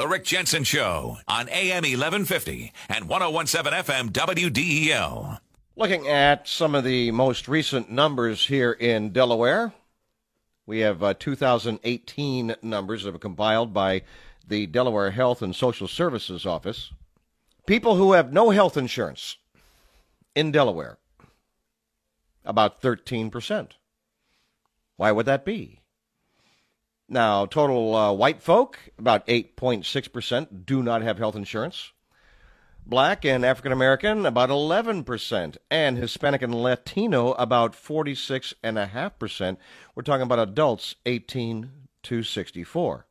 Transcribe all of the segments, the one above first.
The Rick Jensen Show on AM 1150 and 1017 FM WDEL. Looking at some of the most recent numbers here in Delaware, we have uh, 2018 numbers that were compiled by the Delaware Health and Social Services Office. People who have no health insurance in Delaware, about 13%. Why would that be? Now, total uh, white folk, about 8.6%, do not have health insurance. Black and African American, about 11%. And Hispanic and Latino, about 46.5%. We're talking about adults 18 to 64.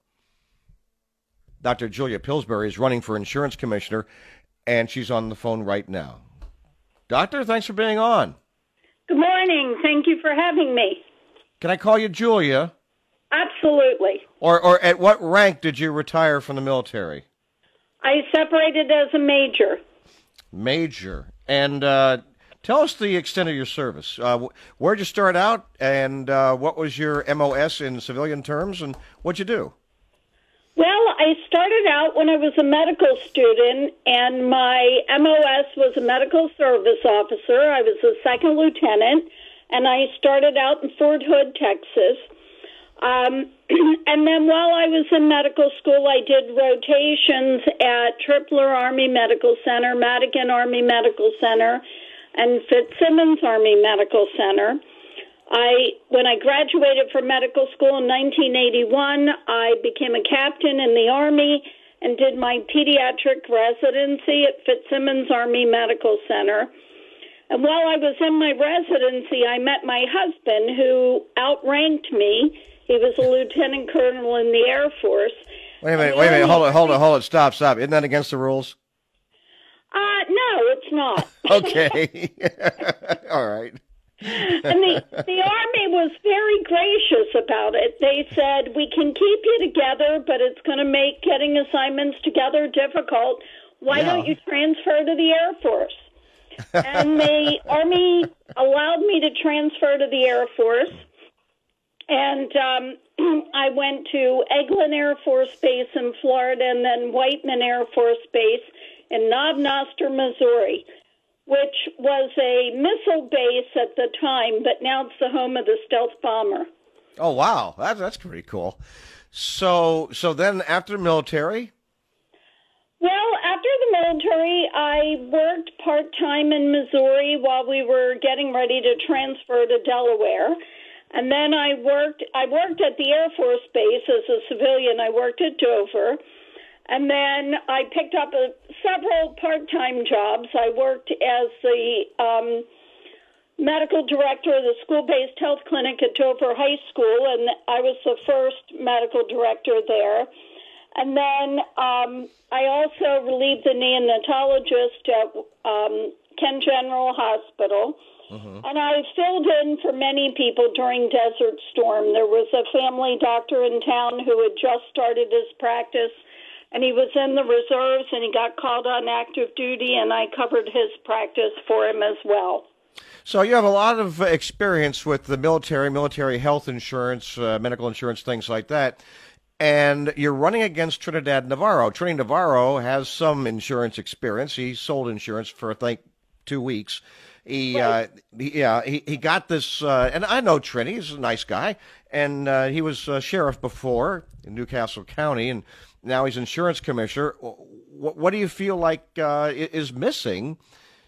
Dr. Julia Pillsbury is running for insurance commissioner, and she's on the phone right now. Doctor, thanks for being on. Good morning. Thank you for having me. Can I call you Julia? Absolutely. Or, or at what rank did you retire from the military? I separated as a major. Major. And uh, tell us the extent of your service. Uh, where'd you start out, and uh, what was your MOS in civilian terms, and what'd you do? Well, I started out when I was a medical student, and my MOS was a medical service officer. I was a second lieutenant, and I started out in Fort Hood, Texas. Um, and then while I was in medical school, I did rotations at Tripler Army Medical Center, Madigan Army Medical Center, and Fitzsimons Army Medical Center. I, when I graduated from medical school in 1981, I became a captain in the Army and did my pediatric residency at Fitzsimons Army Medical Center. And while I was in my residency, I met my husband who outranked me he was a lieutenant colonel in the Air Force. Wait a minute, wait a minute, hold it, hold it, hold it, stop, stop. Isn't that against the rules? Uh, no, it's not. okay. All right. and the the army was very gracious about it. They said we can keep you together, but it's going to make getting assignments together difficult. Why yeah. don't you transfer to the Air Force? and the army allowed me to transfer to the Air Force. And um, I went to Eglin Air Force Base in Florida and then Whiteman Air Force Base in Knob Noster, Missouri, which was a missile base at the time, but now it's the home of the stealth bomber. Oh wow, that's that's pretty cool. So so then after the military. Well, after the military, I worked part time in Missouri while we were getting ready to transfer to Delaware. And then I worked I worked at the Air Force Base as a civilian. I worked at Dover. And then I picked up a, several part-time jobs. I worked as the um, medical director of the school-based health clinic at Dover High School, and I was the first medical director there. And then um, I also relieved the neonatologist at um, Kent General Hospital. Mm-hmm. And I filled in for many people during Desert Storm. There was a family doctor in town who had just started his practice, and he was in the reserves, and he got called on active duty, and I covered his practice for him as well. So you have a lot of experience with the military, military health insurance, uh, medical insurance, things like that. And you're running against Trinidad Navarro. Trinidad Navarro has some insurance experience. He sold insurance for I think two weeks. He, uh, he, yeah, he, he got this, uh, and I know Trini. He's a nice guy, and uh, he was sheriff before in New Castle County, and now he's insurance commissioner. What, what do you feel like uh, is missing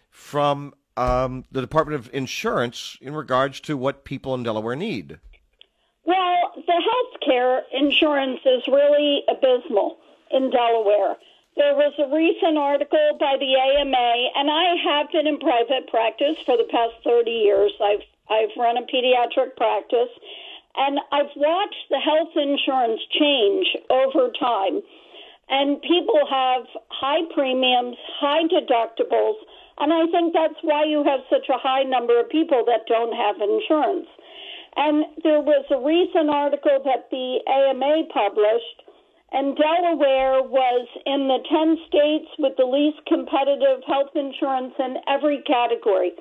from um, the Department of Insurance in regards to what people in Delaware need? Well, the health care insurance is really abysmal in Delaware. There was a recent article by the AMA, and I have been in private practice for the past 30 years. I've I've run a pediatric practice, and I've watched the health insurance change over time. And people have high premiums, high deductibles, and I think that's why you have such a high number of people that don't have insurance. And there was a recent article that the AMA published and Delaware was in the 10 states with the least competitive health insurance in every category.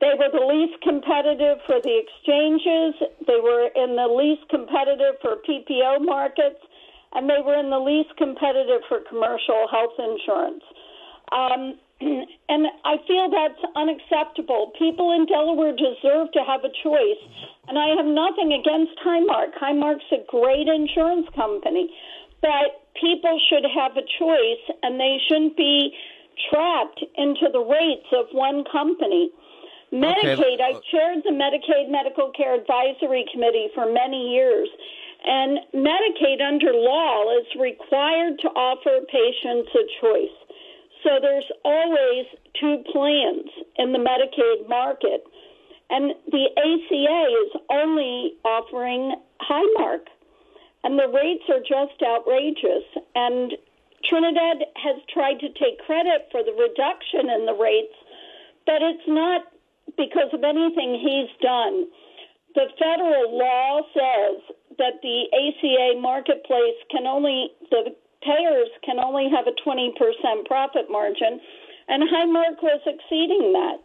They were the least competitive for the exchanges, they were in the least competitive for PPO markets, and they were in the least competitive for commercial health insurance. Um, and I feel that's unacceptable. People in Delaware deserve to have a choice. And I have nothing against Highmark. Highmark's a great insurance company. But people should have a choice and they shouldn't be trapped into the rates of one company. Medicaid, okay. I chaired the Medicaid Medical Care Advisory Committee for many years. And Medicaid under law is required to offer patients a choice. So there's always two plans in the Medicaid market. And the ACA is only offering Highmark. And the rates are just outrageous. And Trinidad has tried to take credit for the reduction in the rates, but it's not because of anything he's done. The federal law says that the ACA marketplace can only, the payers can only have a 20% profit margin, and Highmark was exceeding that.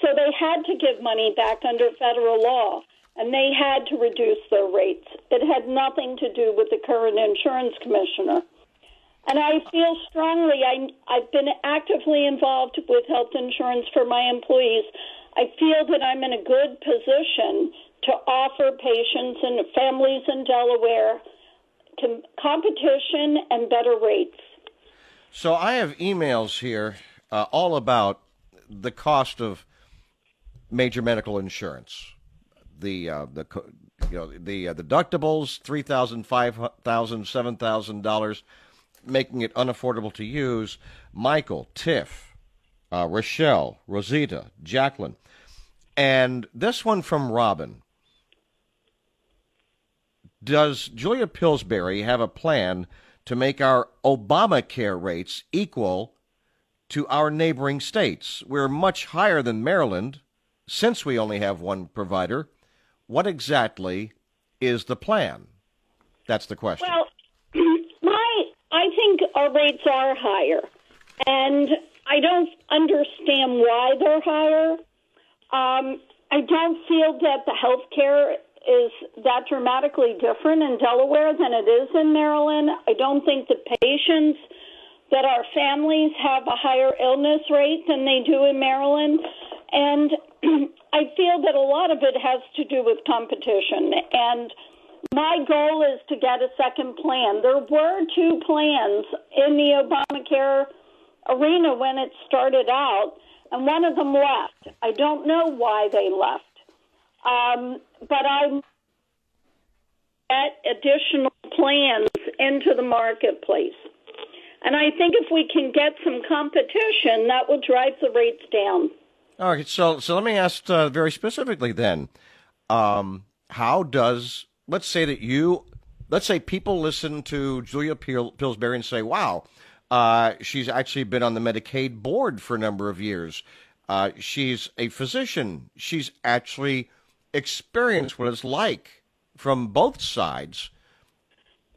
So they had to give money back under federal law, and they had to reduce their rates. It had nothing to do with the current insurance commissioner. And I feel strongly, I, I've been actively involved with health insurance for my employees. I feel that I'm in a good position to offer patients and families in Delaware com- competition and better rates. So I have emails here uh, all about the cost of major medical insurance. The uh, the you know the uh, deductibles three thousand, five thousand, seven thousand dollars, making it unaffordable to use. Michael, Tiff, uh, Rochelle, Rosita, Jacqueline, and this one from Robin. Does Julia Pillsbury have a plan to make our Obamacare rates equal to our neighboring states? We're much higher than Maryland since we only have one provider. What exactly is the plan? That's the question. Well, my I think our rates are higher, and I don't understand why they're higher. Um, I don't feel that the health care is that dramatically different in Delaware than it is in Maryland. I don't think the patients that our families have a higher illness rate than they do in Maryland. And I feel that a lot of it has to do with competition. And my goal is to get a second plan. There were two plans in the Obamacare arena when it started out, and one of them left. I don't know why they left. Um, but I get additional plans into the marketplace. And I think if we can get some competition, that will drive the rates down. All right. So, so let me ask uh, very specifically then. Um, how does, let's say that you, let's say people listen to Julia Pillsbury and say, wow, uh, she's actually been on the Medicaid board for a number of years. Uh, she's a physician. She's actually experience what it's like from both sides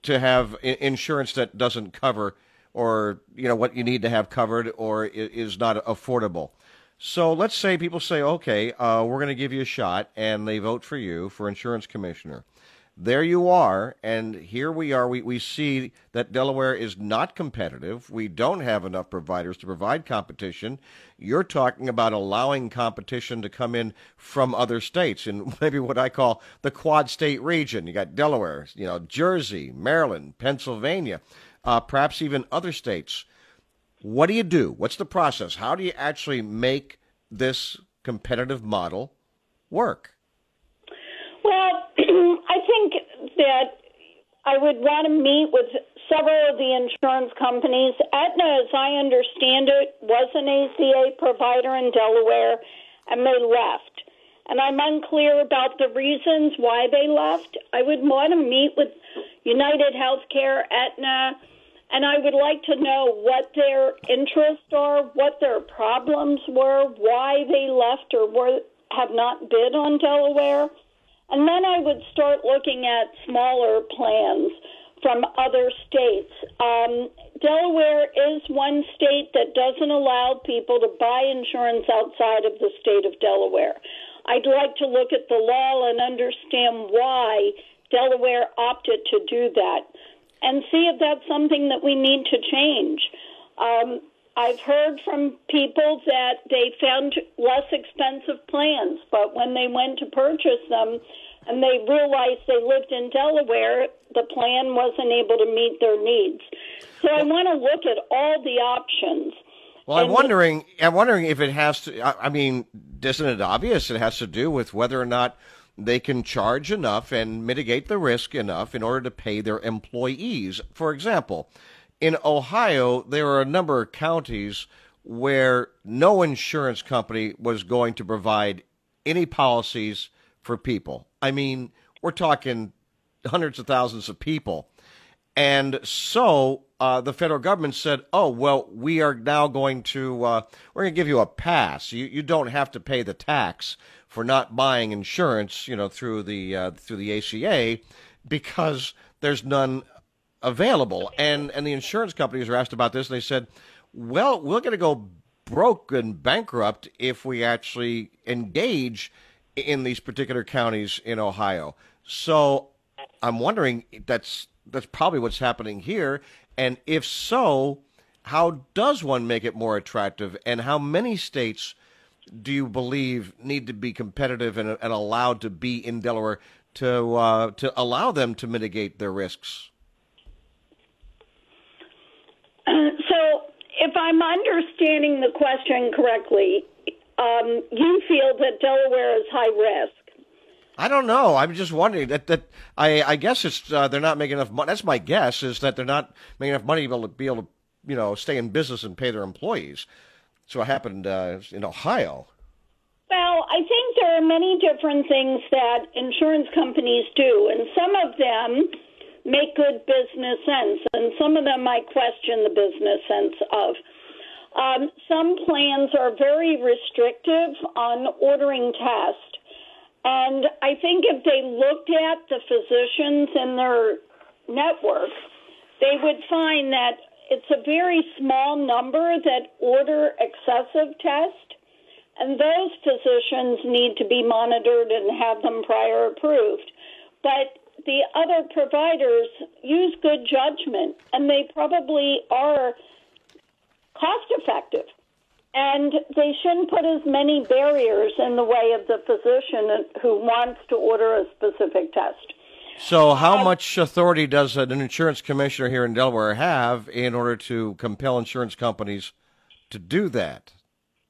to have insurance that doesn't cover or you know what you need to have covered or is not affordable. So let's say people say, okay, uh, we're going to give you a shot, and they vote for you for insurance commissioner there you are, and here we are. We, we see that Delaware is not competitive. We don't have enough providers to provide competition. You're talking about allowing competition to come in from other states, in maybe what I call the quad state region. You got Delaware, you know, Jersey, Maryland, Pennsylvania, uh, perhaps even other states. What do you do? What's the process? How do you actually make this competitive model work? that I would want to meet with several of the insurance companies. Aetna, as I understand it, was an ACA provider in Delaware, and they left. And I'm unclear about the reasons why they left. I would want to meet with United Healthcare, Aetna, and I would like to know what their interests are, what their problems were, why they left or were, have not bid on Delaware. And then I would start looking at smaller plans from other states. Um, Delaware is one state that doesn't allow people to buy insurance outside of the state of Delaware. I'd like to look at the law and understand why Delaware opted to do that. and see if that's something that we need to change. Um, I've heard from people that they found less expensive plans, but when they went to purchase them and they realized they lived in Delaware, the plan wasn't able to meet their needs. So I want to look at all the options. Well, I'm wondering. I'm wondering if it has to. I mean, isn't it obvious? It has to do with whether or not they can charge enough and mitigate the risk enough in order to pay their employees. For example, in Ohio, there are a number of counties where no insurance company was going to provide any policies for people. I mean, we're talking hundreds of thousands of people. And so uh, the federal government said, "Oh well, we are now going to uh, we're going to give you a pass. You you don't have to pay the tax for not buying insurance, you know, through the uh, through the ACA, because there's none available. And and the insurance companies were asked about this, and they said, "Well, we're going to go broke and bankrupt if we actually engage in these particular counties in Ohio." So I'm wondering that's that's probably what's happening here, and if so, how does one make it more attractive, and how many states? do you believe need to be competitive and, and allowed to be in Delaware to uh, to allow them to mitigate their risks? So, if I'm understanding the question correctly, um, you feel that Delaware is high risk. I don't know. I'm just wondering that that I I guess it's uh, they're not making enough money. That's my guess is that they're not making enough money to be able to, be able to you know stay in business and pay their employees. So it happened uh, in Ohio. Well, I think there are many different things that insurance companies do, and some of them make good business sense, and some of them I question the business sense of. Um, some plans are very restrictive on ordering tests, and I think if they looked at the physicians in their network, they would find that it's a very small number that order excessive tests, and those physicians need to be monitored and have them prior approved. But the other providers use good judgment, and they probably are cost effective. And they shouldn't put as many barriers in the way of the physician who wants to order a specific test. So, how um, much authority does an insurance commissioner here in Delaware have in order to compel insurance companies to do that?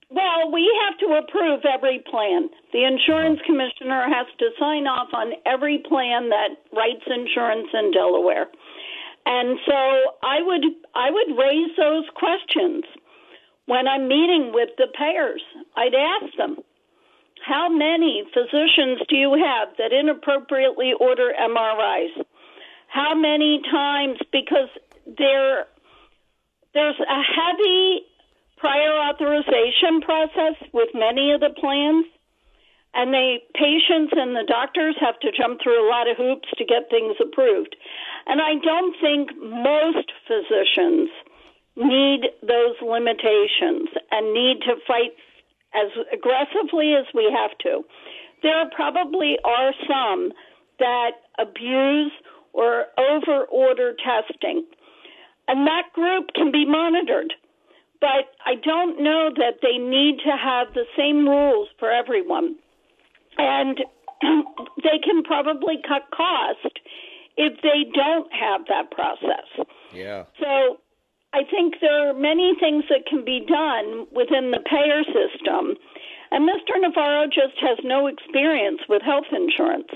Well, we have to approve every plan. The insurance commissioner has to sign off on every plan that writes insurance in Delaware. And so I would I would raise those questions when I'm meeting with the payers. I'd ask them, how many physicians do you have that inappropriately order MRIs? How many times because there there's a heavy prior authorization process with many of the plans and the patients and the doctors have to jump through a lot of hoops to get things approved. And I don't think most physicians need those limitations and need to fight as aggressively as we have to. There probably are some that abuse or over order testing, and that group can be monitored. But I don't know that they need to have the same rules for everyone. And they can probably cut cost if they don't have that process. Yeah. So I think there are many things that can be done within the payer system. And Mr. Navarro just has no experience with health insurance.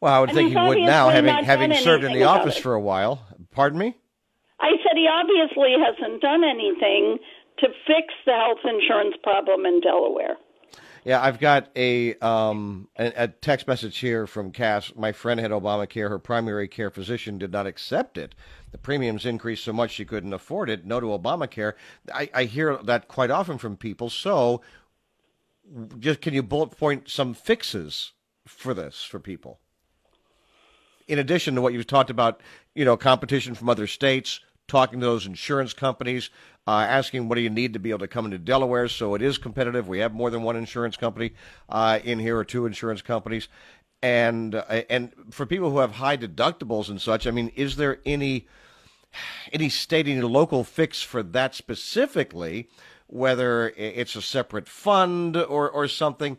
Well, I would and think he would now, having having served in the office for a while. Pardon me? He obviously hasn't done anything to fix the health insurance problem in Delaware. Yeah, I've got a, um, a text message here from Cass. My friend had Obamacare. Her primary care physician did not accept it. The premiums increased so much she couldn't afford it. No to Obamacare. I, I hear that quite often from people. So, just can you bullet point some fixes for this for people? In addition to what you've talked about, you know, competition from other states, talking to those insurance companies, uh, asking what do you need to be able to come into Delaware so it is competitive. We have more than one insurance company uh, in here or two insurance companies. And uh, and for people who have high deductibles and such, I mean, is there any any state, any local fix for that specifically? Whether it's a separate fund or or something,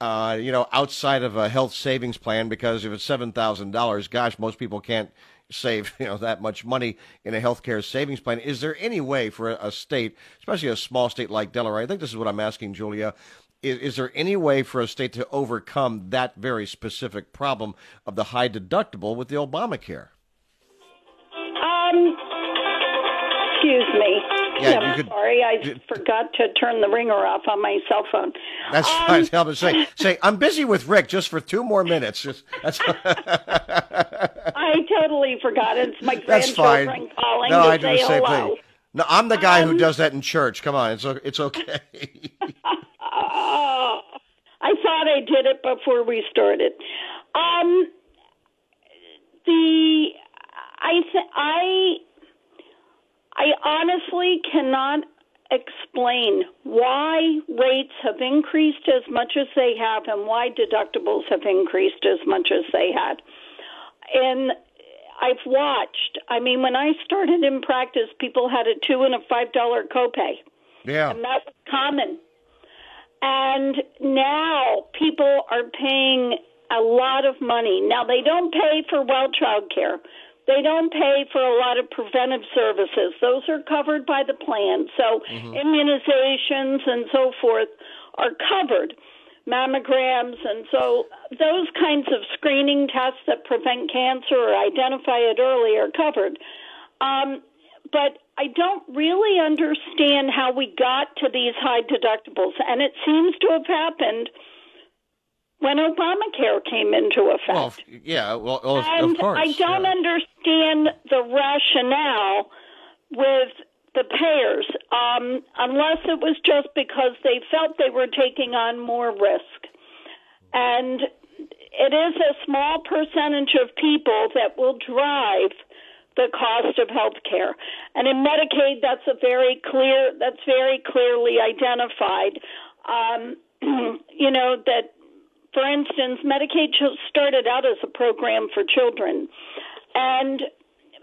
uh, you know, outside of a health savings plan, because if it's seven thousand dollars, gosh, most people can't save you know that much money in a health care savings plan. Is there any way for a, state, especially a small state like Delaware? I think this is what I'm asking, Julia. Is, is, there any way for a state to overcome that very specific problem of the high deductible with the Obamacare? Um, excuse me. Yeah, I'm could, sorry, I forgot to turn the ringer off on my cell phone. That's um, fine. Tell me, say, say, I'm busy with Rick just for two more minutes. Just, that's. I totally forgot. It's my grandchildren calling no, I say say hello. Please. No, I'm the guy um, who does that in church. Come on, it's it's okay. uh, I thought I did it before we started. Um, the I th- I I honestly cannot explain why rates have increased as much as they have and why deductibles have increased as much as they had. And I've watched. I mean, when I started in practice, people had a two and a five dollar copay. Yeah, and that was common. And now people are paying a lot of money. Now they don't pay for well child care. They don't pay for a lot of preventive services. Those are covered by the plan. So mm-hmm. immunizations and so forth are covered mammograms. And so those kinds of screening tests that prevent cancer or identify it early are covered. Um, but I don't really understand how we got to these high deductibles. And it seems to have happened when Obamacare came into effect. Well, yeah, well, of, and of course. I don't yeah. understand the rationale with the payers, um, unless it was just because they felt they were taking on more risk. And it is a small percentage of people that will drive the cost of health care. And in Medicaid, that's a very clear, that's very clearly identified. Um, you know, that, for instance, Medicaid started out as a program for children. And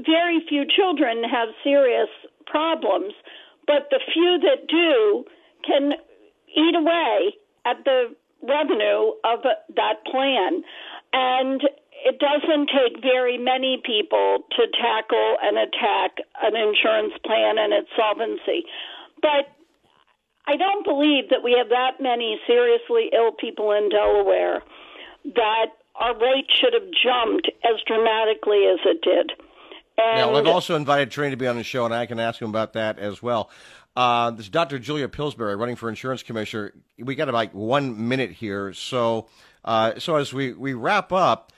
very few children have serious problems, but the few that do can eat away at the revenue of that plan. And it doesn't take very many people to tackle and attack an insurance plan and its solvency. But I don't believe that we have that many seriously ill people in Delaware that our rate should have jumped as dramatically as it did. And yeah, well, I've also invited Trini to be on the show, and I can ask him about that as well. Uh, this is Dr. Julia Pillsbury, running for insurance commissioner. We got about one minute here, so uh, so as we, we wrap up,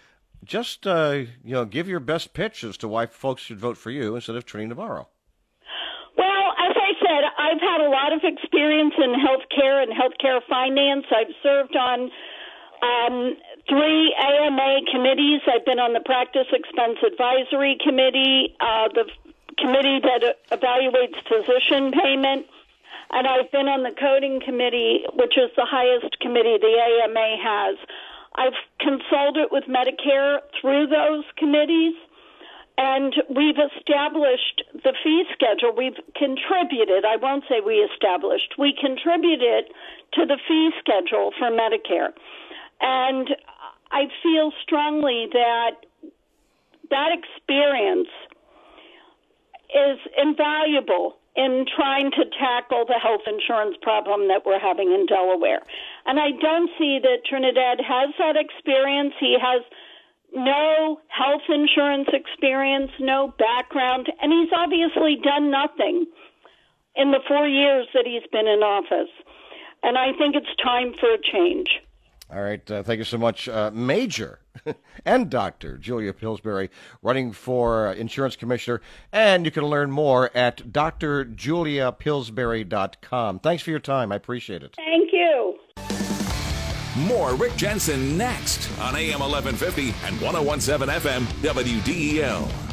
just uh, you know, give your best pitch as to why folks should vote for you instead of Trini Navarro. Said, I've had a lot of experience in healthcare and healthcare finance. I've served on um, three AMA committees. I've been on the Practice Expense Advisory Committee, uh, the committee that evaluates physician payment, and I've been on the Coding Committee, which is the highest committee the AMA has. I've consulted with Medicare through those committees, and we've established the fee schedule. We've contributed, I won't say we established, we contributed to the fee schedule for Medicare. And I feel strongly that that experience is invaluable in trying to tackle the health insurance problem that we're having in Delaware. And I don't see that Trinidad has that experience. He has no health insurance experience, no background, and he's obviously done nothing in the four years that he's been in office. And I think it's time for a change. All right. Uh, thank you so much, uh, Major and Dr. Julia Pillsbury, running for uh, insurance commissioner. And you can learn more at drjuliapillsbury.com. Thanks for your time. I appreciate it. Thank you. More Rick Jensen next on AM 1150 and 1017 FM WDEL.